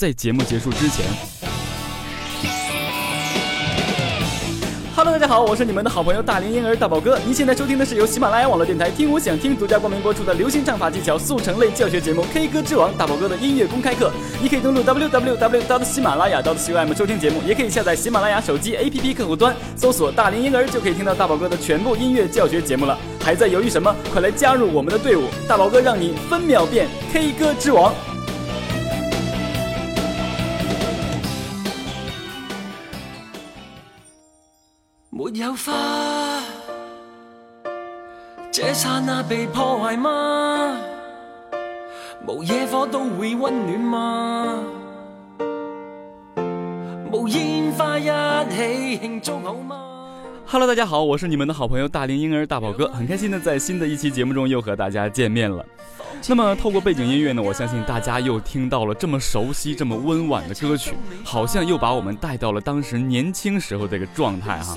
在节目结束之前。Hello，大家好，我是你们的好朋友大龄婴儿大宝哥。您现在收听的是由喜马拉雅网络电台听我想听独家冠名播出的流行唱法技巧速成类教学节目《K 歌之王》大宝哥的音乐公开课。你可以登录 www. 喜马拉雅 .com 收听节目，也可以下载喜马拉雅手机 APP 客户端，搜索“大龄婴儿”就可以听到大宝哥的全部音乐教学节目了。还在犹豫什么？快来加入我们的队伍！大宝哥让你分秒变 K 歌之王。有花，这刹那被破坏吗？无野火都会温暖吗？无烟花一起庆祝好吗？Hello，大家好，我是你们的好朋友大龄婴儿大宝哥，很开心的在新的一期节目中又和大家见面了。那么透过背景音乐呢，我相信大家又听到了这么熟悉、这么温婉的歌曲，好像又把我们带到了当时年轻时候这个状态哈。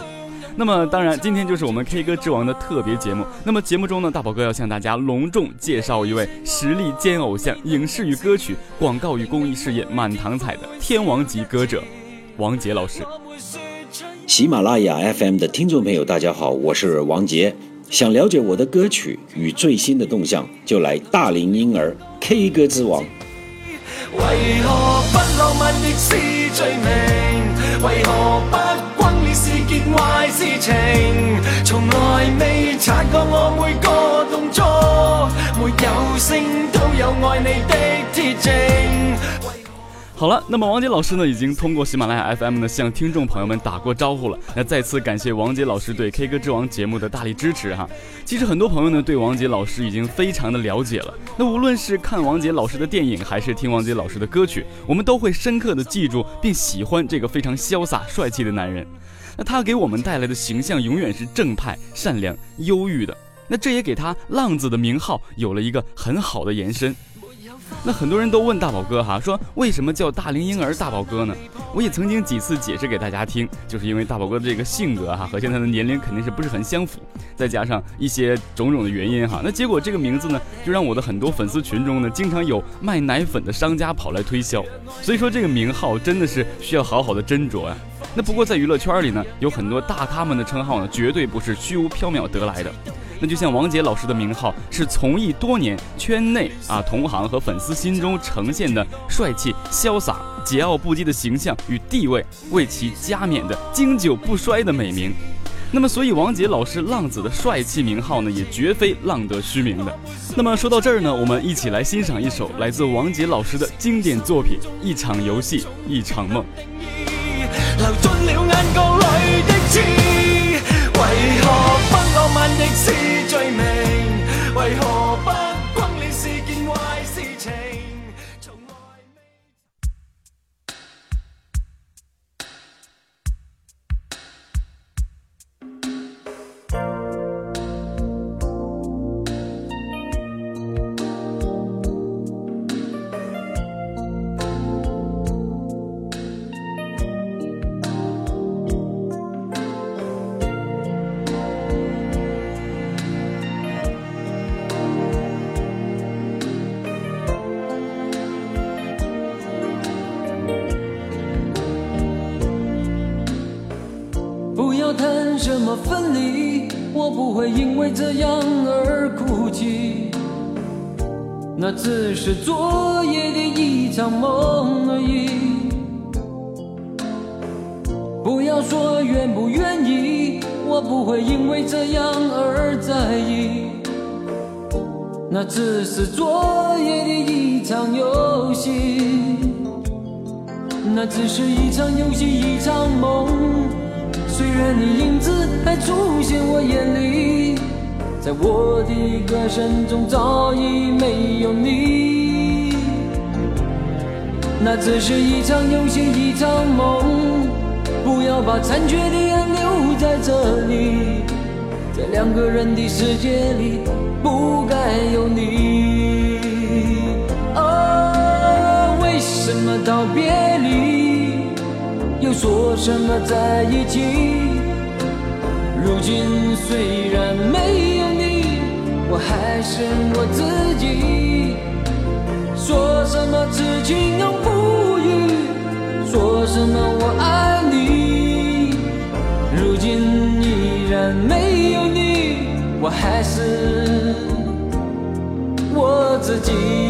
那么当然，今天就是我们 K 歌之王的特别节目。那么节目中呢，大宝哥要向大家隆重介绍一位实力兼偶像、影视与歌曲、广告与公益事业满堂彩的天王级歌者王杰老师。喜马拉雅 FM 的听众朋友，大家好，我是王杰。想了解我的歌曲与最新的动向，就来大龄婴儿 K 歌之王。为何不浪漫亦是罪名？为何不？是件坏事情，从来未察觉我每个动作没有声都有爱你的铁证。好了，那么王杰老师呢，已经通过喜马拉雅 FM 呢向听众朋友们打过招呼了。那再次感谢王杰老师对 K 歌之王节目的大力支持哈。其实很多朋友呢对王杰老师已经非常的了解了。那无论是看王杰老师的电影，还是听王杰老师的歌曲，我们都会深刻的记住并喜欢这个非常潇洒帅气的男人。那他给我们带来的形象永远是正派、善良、忧郁的。那这也给他“浪子”的名号有了一个很好的延伸。那很多人都问大宝哥哈，说为什么叫大龄婴儿大宝哥呢？我也曾经几次解释给大家听，就是因为大宝哥的这个性格哈和现在的年龄肯定是不是很相符，再加上一些种种的原因哈，那结果这个名字呢，就让我的很多粉丝群中呢，经常有卖奶粉的商家跑来推销。所以说这个名号真的是需要好好的斟酌呀。那不过在娱乐圈里呢，有很多大咖们的称号呢，绝对不是虚无缥缈得来的。那就像王杰老师的名号，是从艺多年圈内啊同行和粉丝心中呈现的帅气、潇洒、桀骜不羁的形象与地位，为其加冕的经久不衰的美名。那么，所以王杰老师浪子的帅气名号呢，也绝非浪得虚名的。那么说到这儿呢，我们一起来欣赏一首来自王杰老师的经典作品《一场游戏一场梦》。流进了眼角里的刺，为何不浪漫亦是罪名？为何不我不会因为这样而哭泣。那只是昨夜的一场梦而已。不要说愿不愿意，我不会因为这样而在意。那只是昨夜的一场游戏。那只是一场游戏，一场梦。虽然你影子还出现我眼里，在我的歌声中早已没有你。那只是一场游戏，一场梦，不要把残缺的爱留在这里，在两个人的世界里不该有你。啊，为什么道别离？又说什么在一起？如今虽然没有你，我还是我自己。说什么痴情永不渝？说什么我爱你，如今依然没有你，我还是我自己。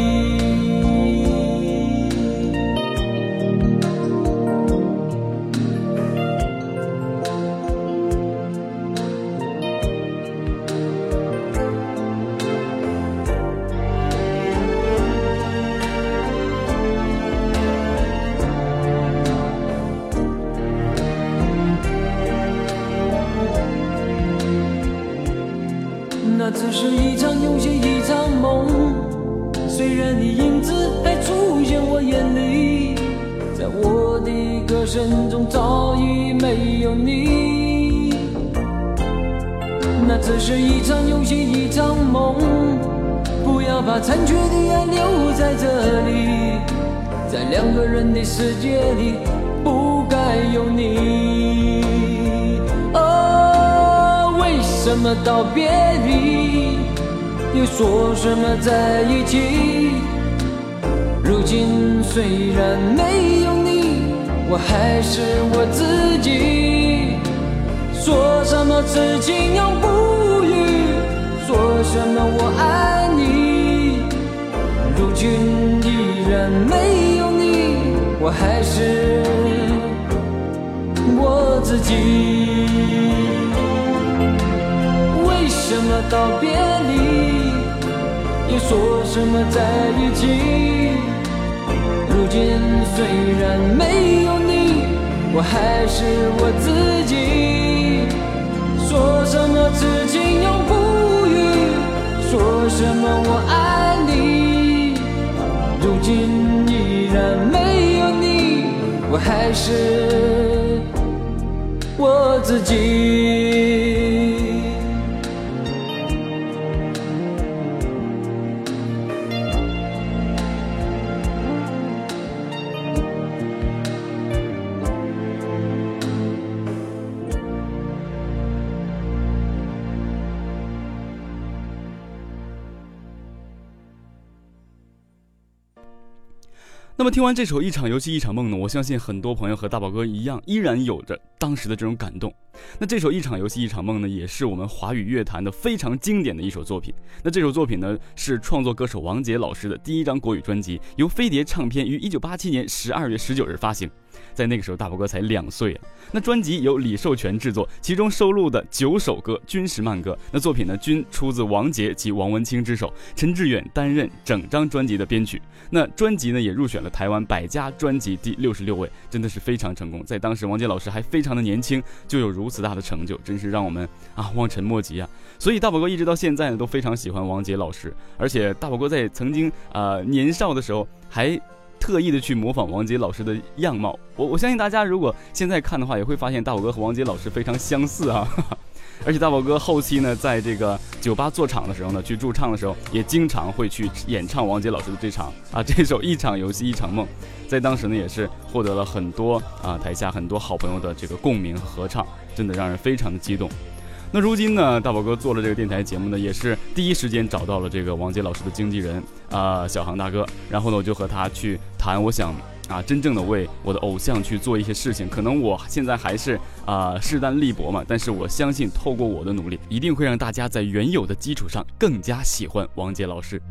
歌声中早已没有你。那只是一场游戏，一场梦。不要把残缺的爱留在这里，在两个人的世界里，不该有你。为什么道别离，又说什么在一起？如今虽然没有你，我还是我自己。说什么此情永不渝，说什么我爱你。如今依然没有你，我还是我自己。为什么道别离，又说什么在一起？如今虽然没有你，我还是我自己。说什么此情永不渝，说什么我爱你。如今依然没有你，我还是我自己。那么听完这首《一场游戏一场梦》呢，我相信很多朋友和大宝哥一样，依然有着当时的这种感动。那这首《一场游戏一场梦》呢，也是我们华语乐坛的非常经典的一首作品。那这首作品呢，是创作歌手王杰老师的第一张国语专辑，由飞碟唱片于一九八七年十二月十九日发行。在那个时候，大宝哥才两岁啊。那专辑由李寿全制作，其中收录的九首歌均是慢歌。那作品呢，均出自王杰及王文清之手，陈志远担任整张专辑的编曲。那专辑呢，也入选了台湾百家专辑第六十六位，真的是非常成功。在当时，王杰老师还非常的年轻，就有如此大的成就，真是让我们啊望尘莫及啊。所以大宝哥一直到现在呢，都非常喜欢王杰老师，而且大宝哥在曾经呃年少的时候还。特意的去模仿王杰老师的样貌，我我相信大家如果现在看的话，也会发现大宝哥和王杰老师非常相似啊。而且大宝哥后期呢，在这个酒吧做场的时候呢，去驻唱的时候，也经常会去演唱王杰老师的这场啊 这首《一场游戏一场梦》，在当时呢，也是获得了很多啊台下很多好朋友的这个共鸣合唱，真的让人非常的激动。那如今呢，大宝哥做了这个电台节目呢，也是第一时间找到了这个王杰老师的经纪人啊，小航大哥。然后呢，我就和他去谈，我想啊，真正的为我的偶像去做一些事情。可能我现在还是啊势单力薄嘛，但是我相信透过我的努力，一定会让大家在原有的基础上更加喜欢王杰老师。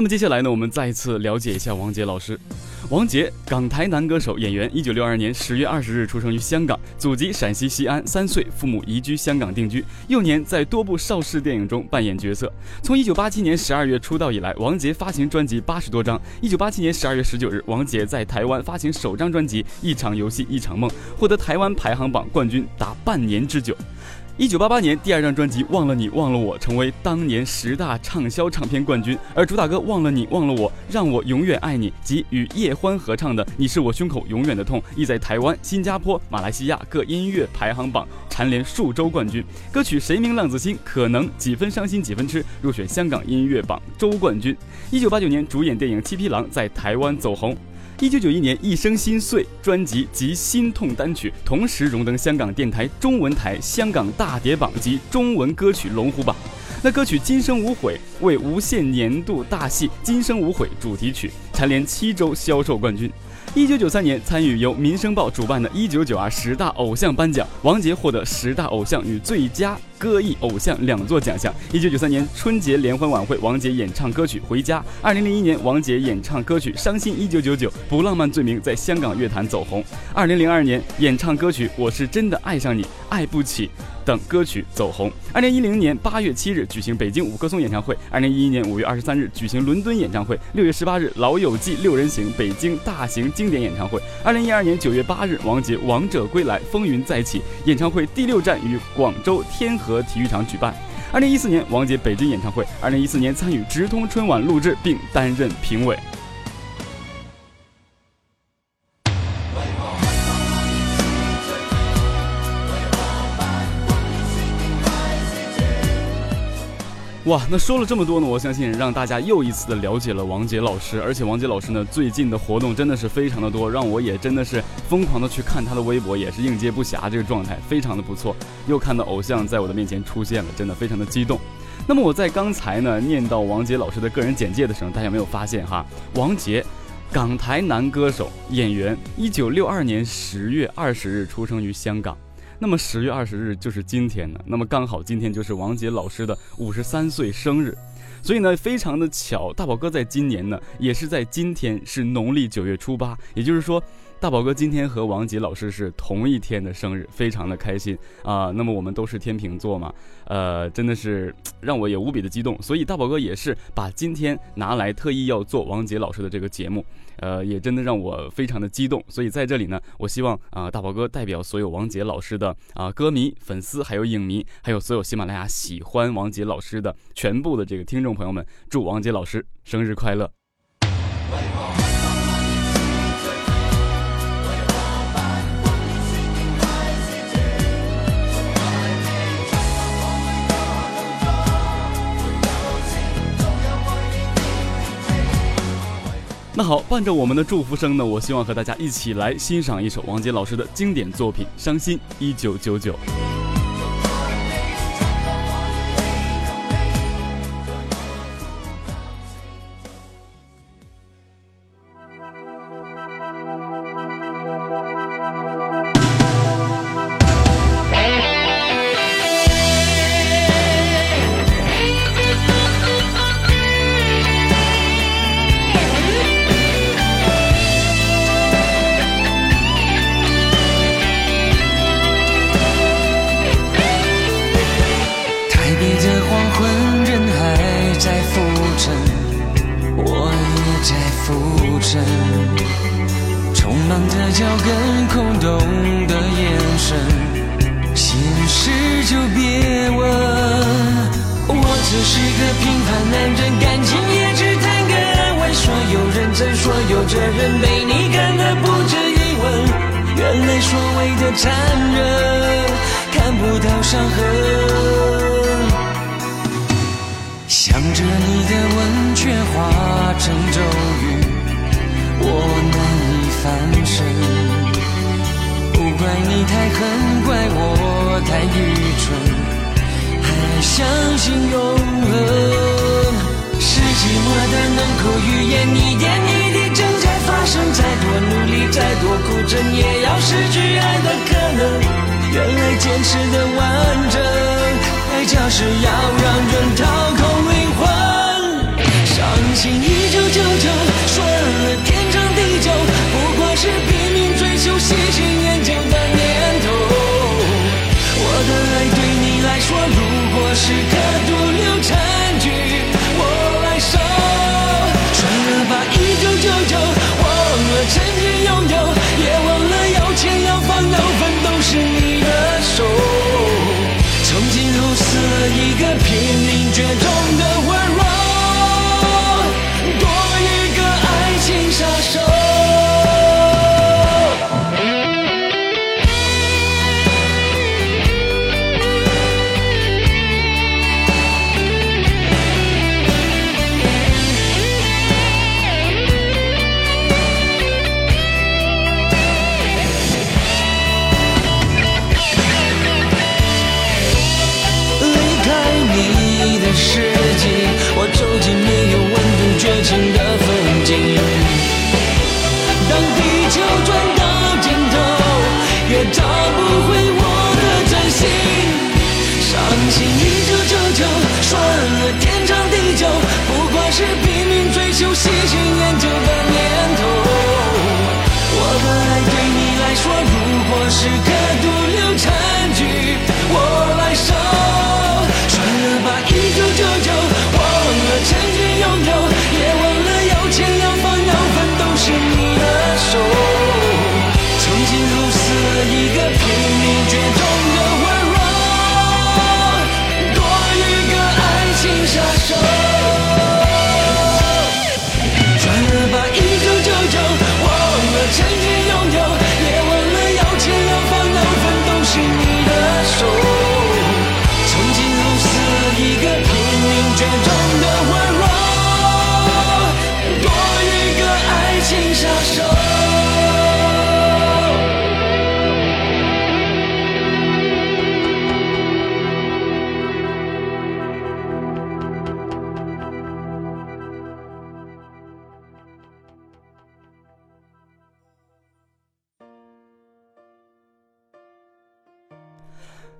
那么接下来呢，我们再一次了解一下王杰老师。王杰，港台男歌手、演员。一九六二年十月二十日出生于香港，祖籍陕西西安。三岁，父母移居香港定居。幼年在多部邵氏电影中扮演角色。从一九八七年十二月出道以来，王杰发行专辑八十多张。一九八七年十二月十九日，王杰在台湾发行首张专辑《一场游戏一场梦》，获得台湾排行榜冠军达半年之久。一九八八年，第二张专辑《忘了你忘了我》成为当年十大畅销唱片冠军，而主打歌《忘了你忘了我》让我永远爱你及与叶欢合唱的《你是我胸口永远的痛》亦在台湾、新加坡、马来西亚各音乐排行榜蝉联数周冠军。歌曲《谁明浪子心》可能几分伤心几分痴入选香港音乐榜周冠军。一九八九年主演电影《七匹狼》在台湾走红。一九九一年，《一生心碎》专辑及心痛单曲同时荣登香港电台中文台香港大碟榜及中文歌曲龙虎榜。那歌曲《今生无悔》为无线年度大戏《今生无悔》主题曲，蝉联七周销售冠军。一九九三年，参与由《民生报》主办的“一九九二十大偶像颁奖”，王杰获得十大偶像与最佳歌艺偶像两座奖项。一九九三年春节联欢晚会，王杰演唱歌曲《回家》。二零零一年，王杰演唱歌曲《伤心一九九九》，不浪漫罪名在香港乐坛走红。二零零二年，演唱歌曲《我是真的爱上你》，爱不起。等歌曲走红。二零一零年八月七日举行北京五棵松演唱会，二零一一年五月二十三日举行伦敦演唱会，六月十八日《老友记》六人行北京大型经典演唱会。二零一二年九月八日，王杰《王者归来》风云再起演唱会第六站与广州天河和体育场举办。二零一四年，王杰北京演唱会。二零一四年参与直通春晚录制并担任评委。哇，那说了这么多呢，我相信让大家又一次的了解了王杰老师，而且王杰老师呢最近的活动真的是非常的多，让我也真的是疯狂的去看他的微博，也是应接不暇这个状态，非常的不错。又看到偶像在我的面前出现了，真的非常的激动。那么我在刚才呢念到王杰老师的个人简介的时候，大家有没有发现哈？王杰，港台男歌手、演员，一九六二年十月二十日出生于香港。那么十月二十日就是今天呢，那么刚好今天就是王杰老师的五十三岁生日，所以呢非常的巧，大宝哥在今年呢也是在今天是农历九月初八，也就是说。大宝哥今天和王杰老师是同一天的生日，非常的开心啊！那么我们都是天秤座嘛，呃，真的是 让我也无比的激动。所以大宝哥也是把今天拿来特意要做王杰老师的这个节目，呃，也真的让我非常的激动。所以在这里呢，我希望啊，大宝哥代表所有王杰老师的啊歌迷、粉丝，还有影迷，还有所有喜马拉雅喜欢王杰老师的全部的这个听众朋友们，祝王杰老师生日快乐！那好，伴着我们的祝福声呢，我希望和大家一起来欣赏一首王杰老师的经典作品《伤心一九九九》。被你看得不值一文，原来所谓的残忍看不到伤痕。想着你的吻却化成咒语，我难以翻身。不怪你太狠，怪我太愚蠢，还相信永恒。是寂寞的能口语言，一点一滴正发生。再多努力，再多苦撑，也要失去爱的可能。原来坚持的完整，代价是要让人掏空灵魂。伤心一九九九，说了天长地久，不过是拼命追求喜新厌旧的念头。我的爱对你来说，如果是颗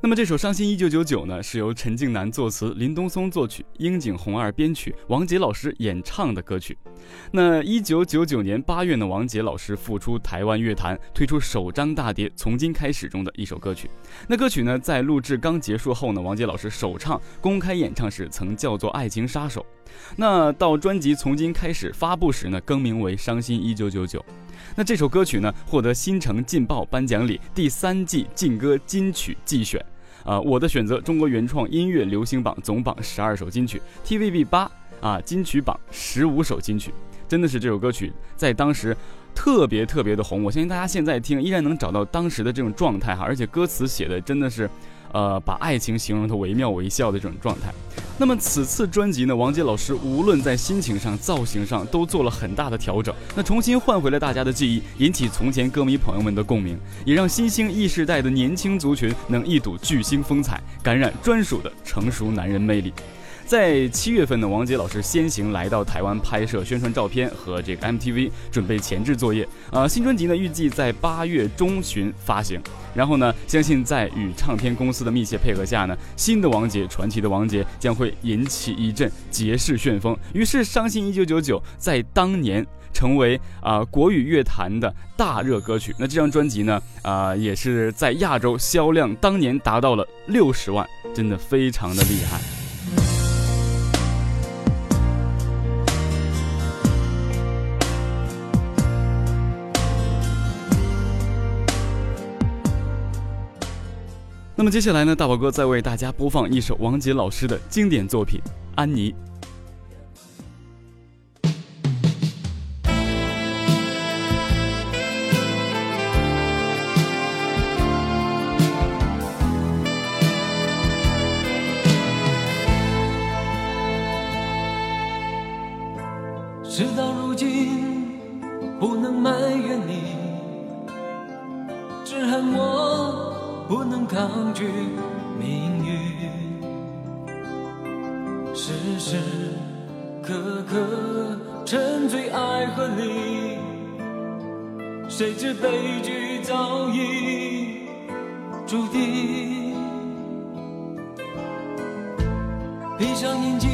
那么这首《伤心一九九九》呢，是由陈静南作词，林东松作曲，樱井宏二编曲，王杰老师演唱的歌曲。那一九九九年八月呢，王杰老师复出台湾乐坛，推出首张大碟《从今开始》中的一首歌曲。那歌曲呢，在录制刚结束后呢，王杰老师首唱公开演唱时曾叫做《爱情杀手》。那到专辑《从今开始》发布时呢，更名为《伤心一九九九》。那这首歌曲呢，获得新城劲爆颁奖礼第三季劲歌金曲季选。啊，我的选择中国原创音乐流行榜总榜十二首金曲，TVB 八啊金曲榜十五首金曲，真的是这首歌曲在当时特别特别的红。我相信大家现在听依然能找到当时的这种状态哈，而且歌词写的真的是。呃，把爱情形容的惟妙惟肖的这种状态。那么此次专辑呢，王杰老师无论在心情上、造型上都做了很大的调整，那重新换回了大家的记忆，引起从前歌迷朋友们的共鸣，也让新兴异世代的年轻族群能一睹巨星风采，感染专属的成熟男人魅力。在七月份呢，王杰老师先行来到台湾拍摄宣传照片和这个 MTV 准备前置作业。呃，新专辑呢预计在八月中旬发行。然后呢，相信在与唱片公司的密切配合下呢，新的王杰，传奇的王杰将会引起一阵杰式旋风。于是，《伤心一九九九》在当年成为啊国语乐坛的大热歌曲。那这张专辑呢，啊也是在亚洲销量当年达到了六十万，真的非常的厉害。那么接下来呢，大宝哥再为大家播放一首王杰老师的经典作品《安妮》。抗拒命运，时时刻刻沉醉爱河里，谁知悲剧早已注定。闭上眼睛，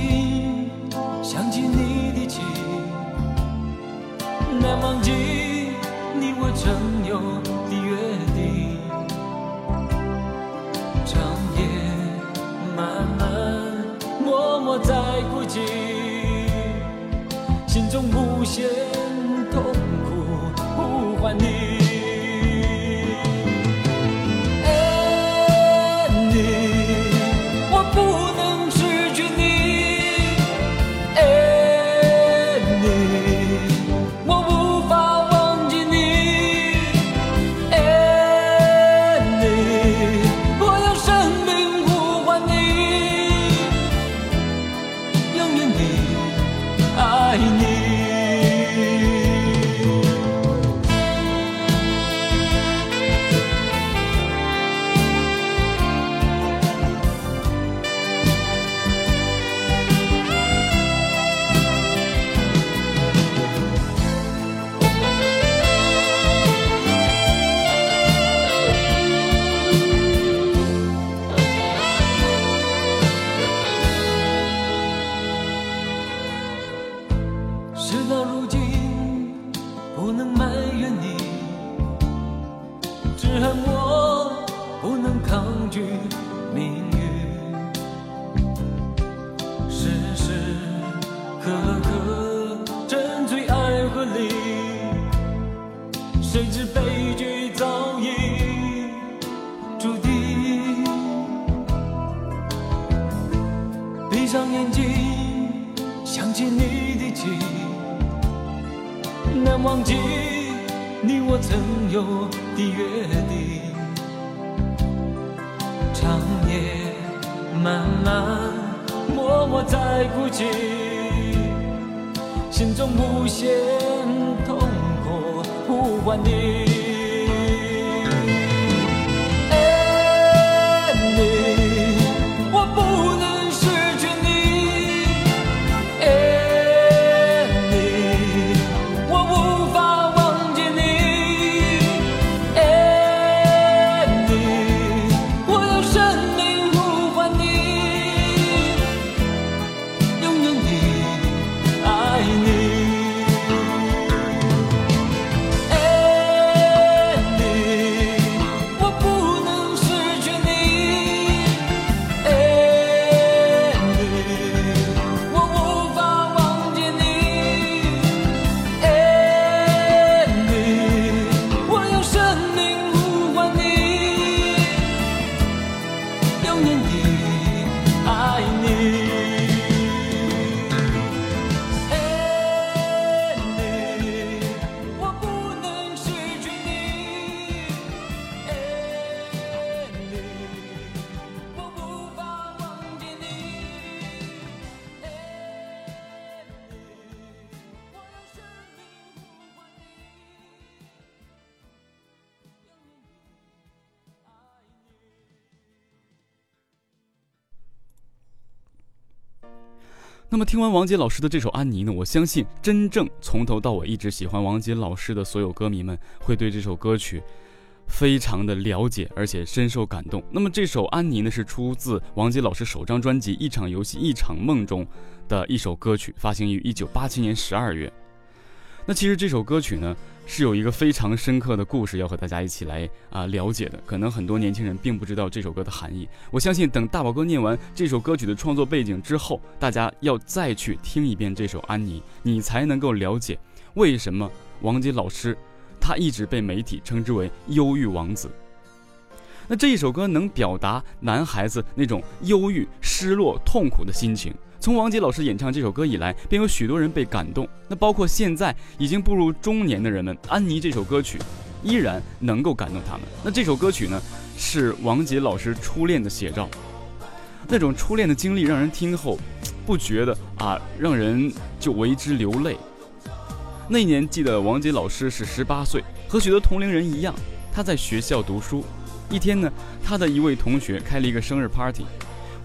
眼睛，想起你的情，难忘记你我曾有的约定，长夜漫漫，默默在哭泣，心中无限痛苦，呼唤你。那么听完王杰老师的这首《安妮》呢，我相信真正从头到尾一直喜欢王杰老师的所有歌迷们会对这首歌曲非常的了解，而且深受感动。那么这首《安妮》呢，是出自王杰老师首张专辑《一场游戏一场梦》中的一首歌曲，发行于一九八七年十二月。那其实这首歌曲呢？是有一个非常深刻的故事要和大家一起来啊了解的，可能很多年轻人并不知道这首歌的含义。我相信等大宝哥念完这首歌曲的创作背景之后，大家要再去听一遍这首《安妮》，你才能够了解为什么王杰老师他一直被媒体称之为忧郁王子。那这一首歌能表达男孩子那种忧郁、失落、痛苦的心情。从王杰老师演唱这首歌以来，便有许多人被感动。那包括现在已经步入中年的人们，《安妮》这首歌曲依然能够感动他们。那这首歌曲呢，是王杰老师初恋的写照。那种初恋的经历，让人听后不觉得啊，让人就为之流泪。那年记得王杰老师是十八岁，和许多同龄人一样，他在学校读书。一天呢，他的一位同学开了一个生日 party，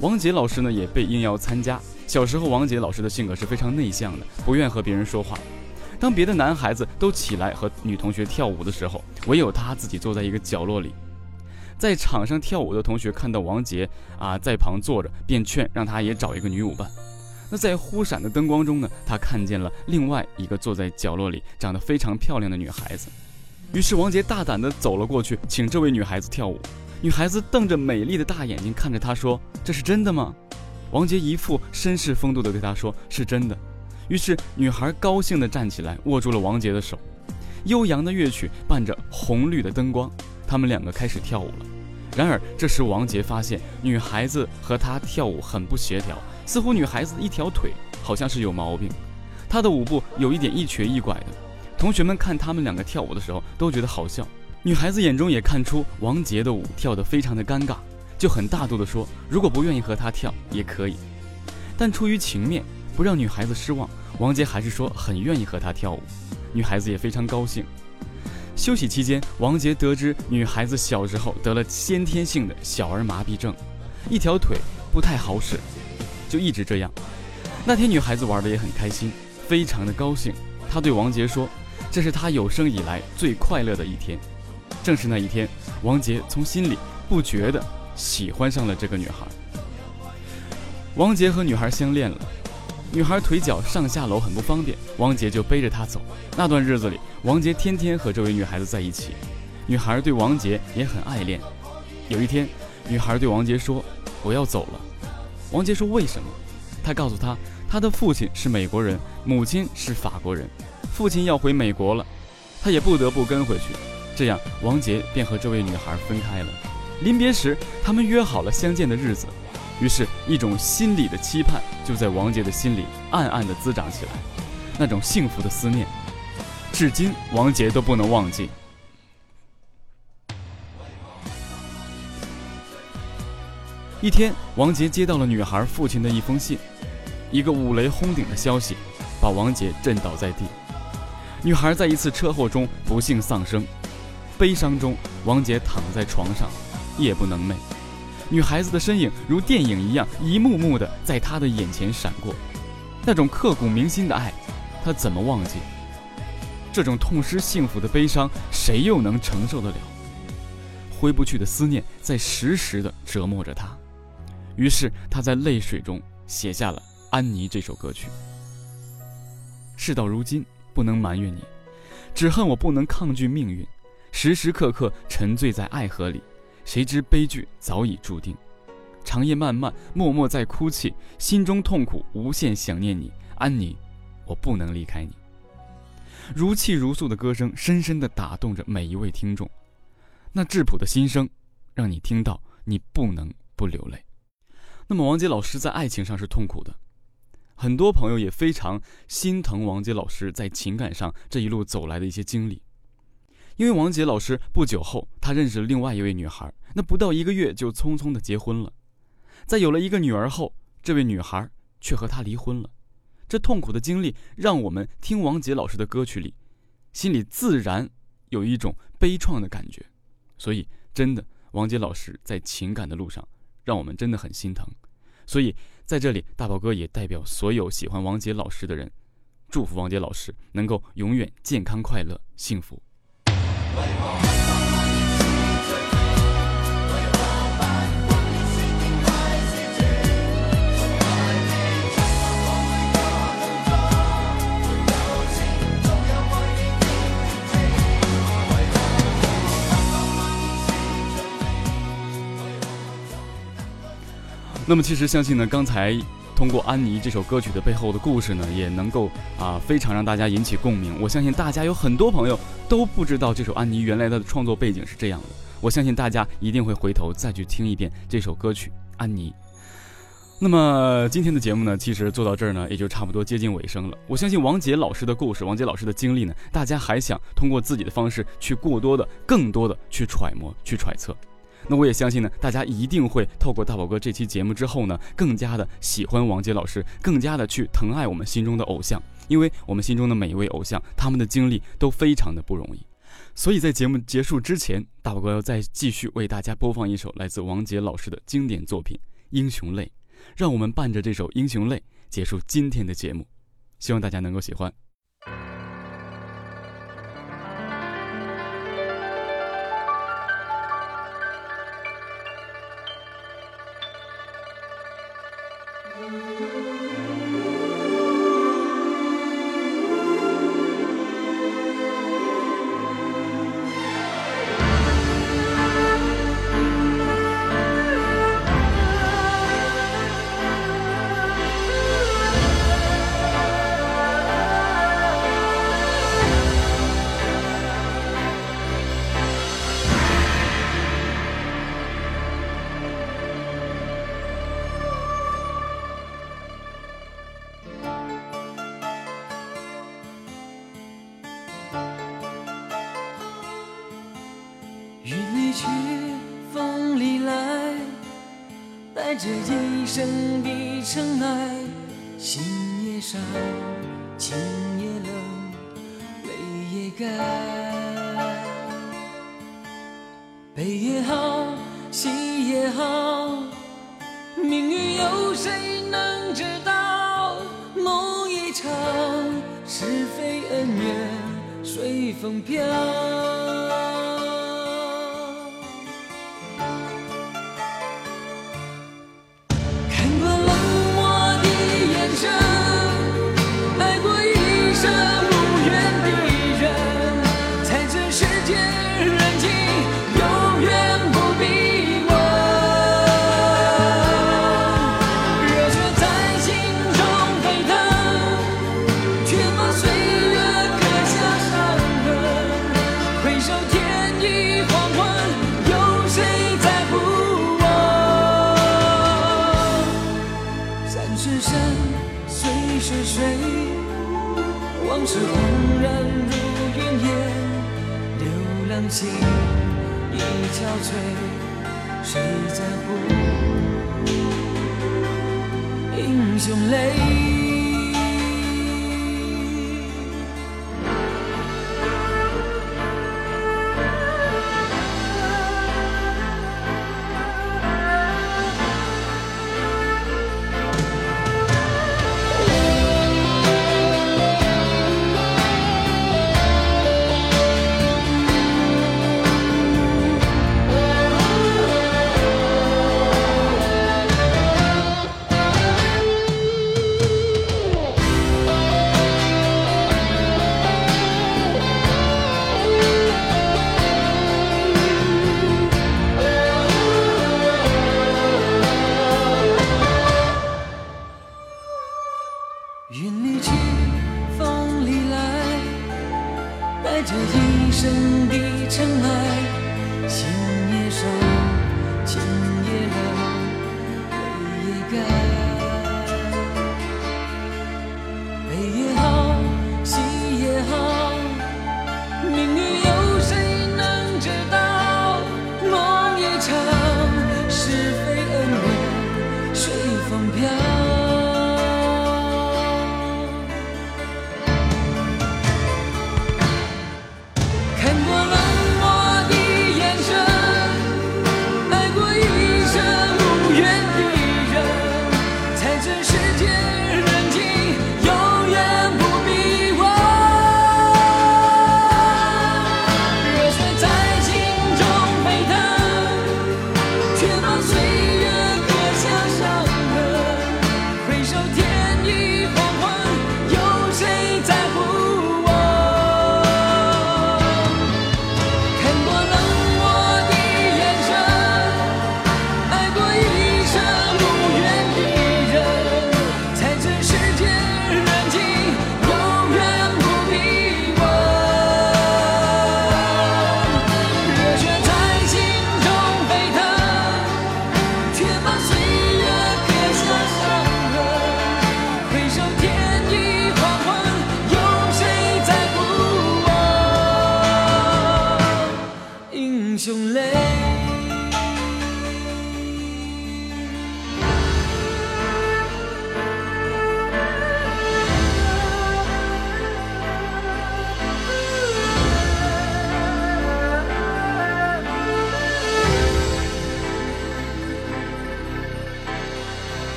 王杰老师呢也被应邀参加。小时候，王杰老师的性格是非常内向的，不愿和别人说话。当别的男孩子都起来和女同学跳舞的时候，唯有他自己坐在一个角落里。在场上跳舞的同学看到王杰啊在旁坐着，便劝让他也找一个女舞伴。那在忽闪的灯光中呢，他看见了另外一个坐在角落里、长得非常漂亮的女孩子。于是王杰大胆地走了过去，请这位女孩子跳舞。女孩子瞪着美丽的大眼睛看着他说：“这是真的吗？”王杰一副绅士风度地对她说：“是真的。”于是女孩高兴地站起来，握住了王杰的手。悠扬的乐曲伴着红绿的灯光，他们两个开始跳舞了。然而这时王杰发现女孩子和他跳舞很不协调，似乎女孩子一条腿好像是有毛病，她的舞步有一点一瘸一拐的。同学们看他们两个跳舞的时候都觉得好笑，女孩子眼中也看出王杰的舞跳得非常的尴尬。就很大度地说：“如果不愿意和他跳也可以。”但出于情面，不让女孩子失望，王杰还是说很愿意和她跳舞。女孩子也非常高兴。休息期间，王杰得知女孩子小时候得了先天性的小儿麻痹症，一条腿不太好使，就一直这样。那天女孩子玩的也很开心，非常的高兴。她对王杰说：“这是她有生以来最快乐的一天。”正是那一天，王杰从心里不觉得。喜欢上了这个女孩，王杰和女孩相恋了。女孩腿脚上下楼很不方便，王杰就背着她走。那段日子里，王杰天天和这位女孩子在一起，女孩对王杰也很爱恋。有一天，女孩对王杰说：“我要走了。”王杰说：“为什么？”他告诉她，他的父亲是美国人，母亲是法国人，父亲要回美国了，他也不得不跟回去。这样，王杰便和这位女孩分开了。临别时，他们约好了相见的日子，于是，一种心理的期盼就在王杰的心里暗暗地滋长起来，那种幸福的思念，至今王杰都不能忘记。一天，王杰接到了女孩父亲的一封信，一个五雷轰顶的消息，把王杰震倒在地。女孩在一次车祸中不幸丧生，悲伤中，王杰躺在床上。夜不能寐，女孩子的身影如电影一样一幕幕的在他的眼前闪过，那种刻骨铭心的爱，他怎么忘记？这种痛失幸福的悲伤，谁又能承受得了？挥不去的思念在时时的折磨着他，于是他在泪水中写下了《安妮》这首歌曲。事到如今，不能埋怨你，只恨我不能抗拒命运，时时刻刻沉醉在爱河里。谁知悲剧早已注定，长夜漫漫，默默在哭泣，心中痛苦，无限想念你，安妮，我不能离开你。如泣如诉的歌声，深深地打动着每一位听众。那质朴的心声，让你听到，你不能不流泪。那么，王杰老师在爱情上是痛苦的，很多朋友也非常心疼王杰老师在情感上这一路走来的一些经历。因为王杰老师不久后，他认识了另外一位女孩，那不到一个月就匆匆的结婚了。在有了一个女儿后，这位女孩却和他离婚了。这痛苦的经历，让我们听王杰老师的歌曲里，心里自然有一种悲怆的感觉。所以，真的，王杰老师在情感的路上，让我们真的很心疼。所以在这里，大宝哥也代表所有喜欢王杰老师的人，祝福王杰老师能够永远健康、快乐、幸福。那么，其实相信呢，刚才通过《安妮》这首歌曲的背后的故事呢，也能够啊非常让大家引起共鸣。我相信大家有很多朋友都不知道这首《安妮》原来的创作背景是这样的。我相信大家一定会回头再去听一遍这首歌曲《安妮》。那么今天的节目呢，其实做到这儿呢，也就差不多接近尾声了。我相信王杰老师的故事，王杰老师的经历呢，大家还想通过自己的方式去过多的、更多的去揣摩、去揣测。那我也相信呢，大家一定会透过大宝哥这期节目之后呢，更加的喜欢王杰老师，更加的去疼爱我们心中的偶像，因为我们心中的每一位偶像，他们的经历都非常的不容易。所以在节目结束之前，大宝哥要再继续为大家播放一首来自王杰老师的经典作品《英雄泪》，让我们伴着这首《英雄泪》结束今天的节目，希望大家能够喜欢。流浪情已憔悴，谁在乎英雄泪？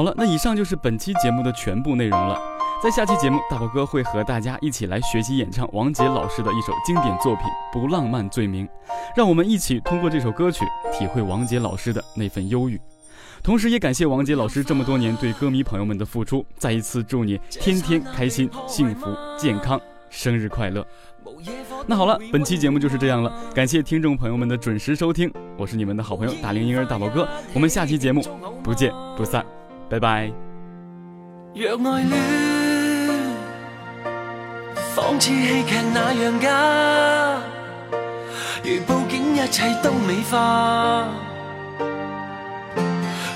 好了，那以上就是本期节目的全部内容了。在下期节目，大宝哥会和大家一起来学习演唱王杰老师的一首经典作品《不浪漫罪名》，让我们一起通过这首歌曲体会王杰老师的那份忧郁。同时，也感谢王杰老师这么多年对歌迷朋友们的付出。再一次祝你天天开心、幸福、健康，生日快乐！那好了，本期节目就是这样了，感谢听众朋友们的准时收听，我是你们的好朋友大龄婴儿大宝哥，我们下期节目不见不散。拜拜。若爱恋仿似戏剧那样假，如布景一切都美化，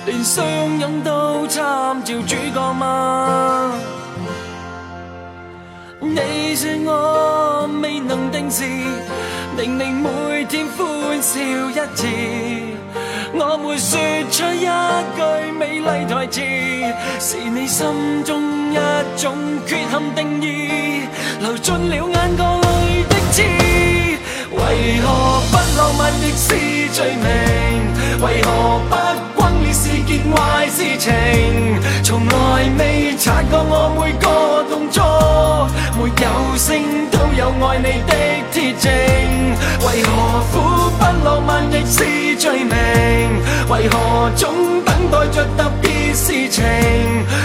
连相拥都参照主角吗？你说我未能定时，令你每天欢笑一次。我没说出一句美丽台词，是你心中一种缺陷定义，流进了眼角里的刺。为何不浪漫亦是罪名？为何不你的铁证。为何苦不浪漫亦是罪名？为何总等待着特别事情？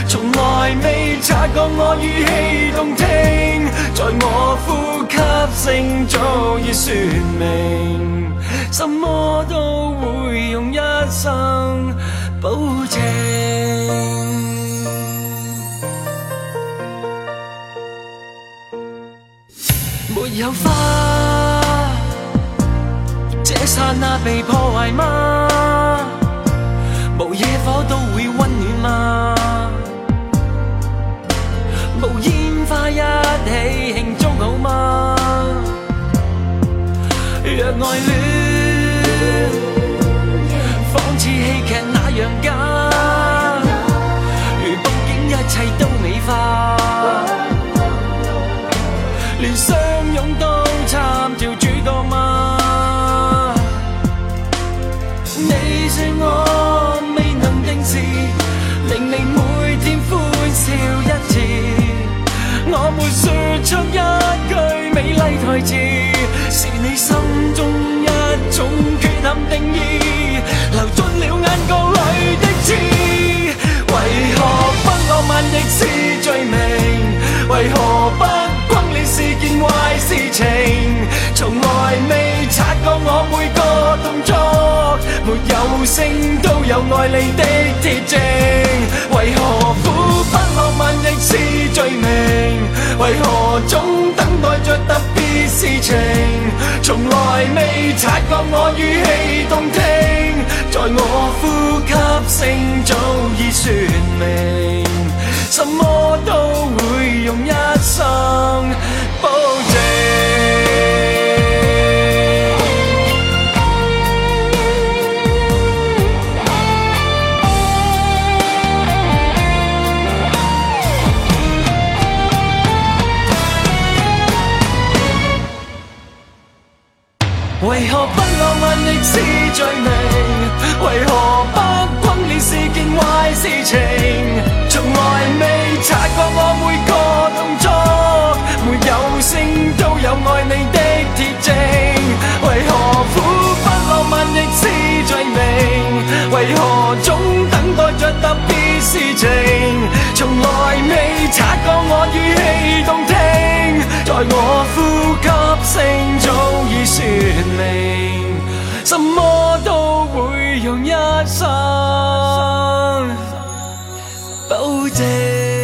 从来未察觉我语气动听，在我呼吸声早已说明，什么都会用一生保证。有花，这刹那被破坏吗？无野火都会温暖吗？无烟花一起庆祝好吗？若爱恋仿似戏剧那样假，如布景一切都美化，你说我未能定时，令你每天欢笑一次。我没说出一句美丽台词，是你心中一种缺陷定义，流进了眼角里的刺。为何不浪漫亦是罪名？为何不轰烈是件坏事情？从来未察觉我每个动作，没有声都有爱你的铁证。为何苦不浪漫亦是罪名？为何总等待着特别事情？从来未察觉我语气动听，在我呼吸声早已说明，什么都会用一生为何不浪漫亦是罪名？为何不轰烈是件坏事情？从来未察觉我每个动作，没有声都有爱你的铁证。为何苦不浪漫亦是罪名？为何总等待着特别事情？从来未察觉我语气动听，在我呼吸声早说明，什么都会用一生保证。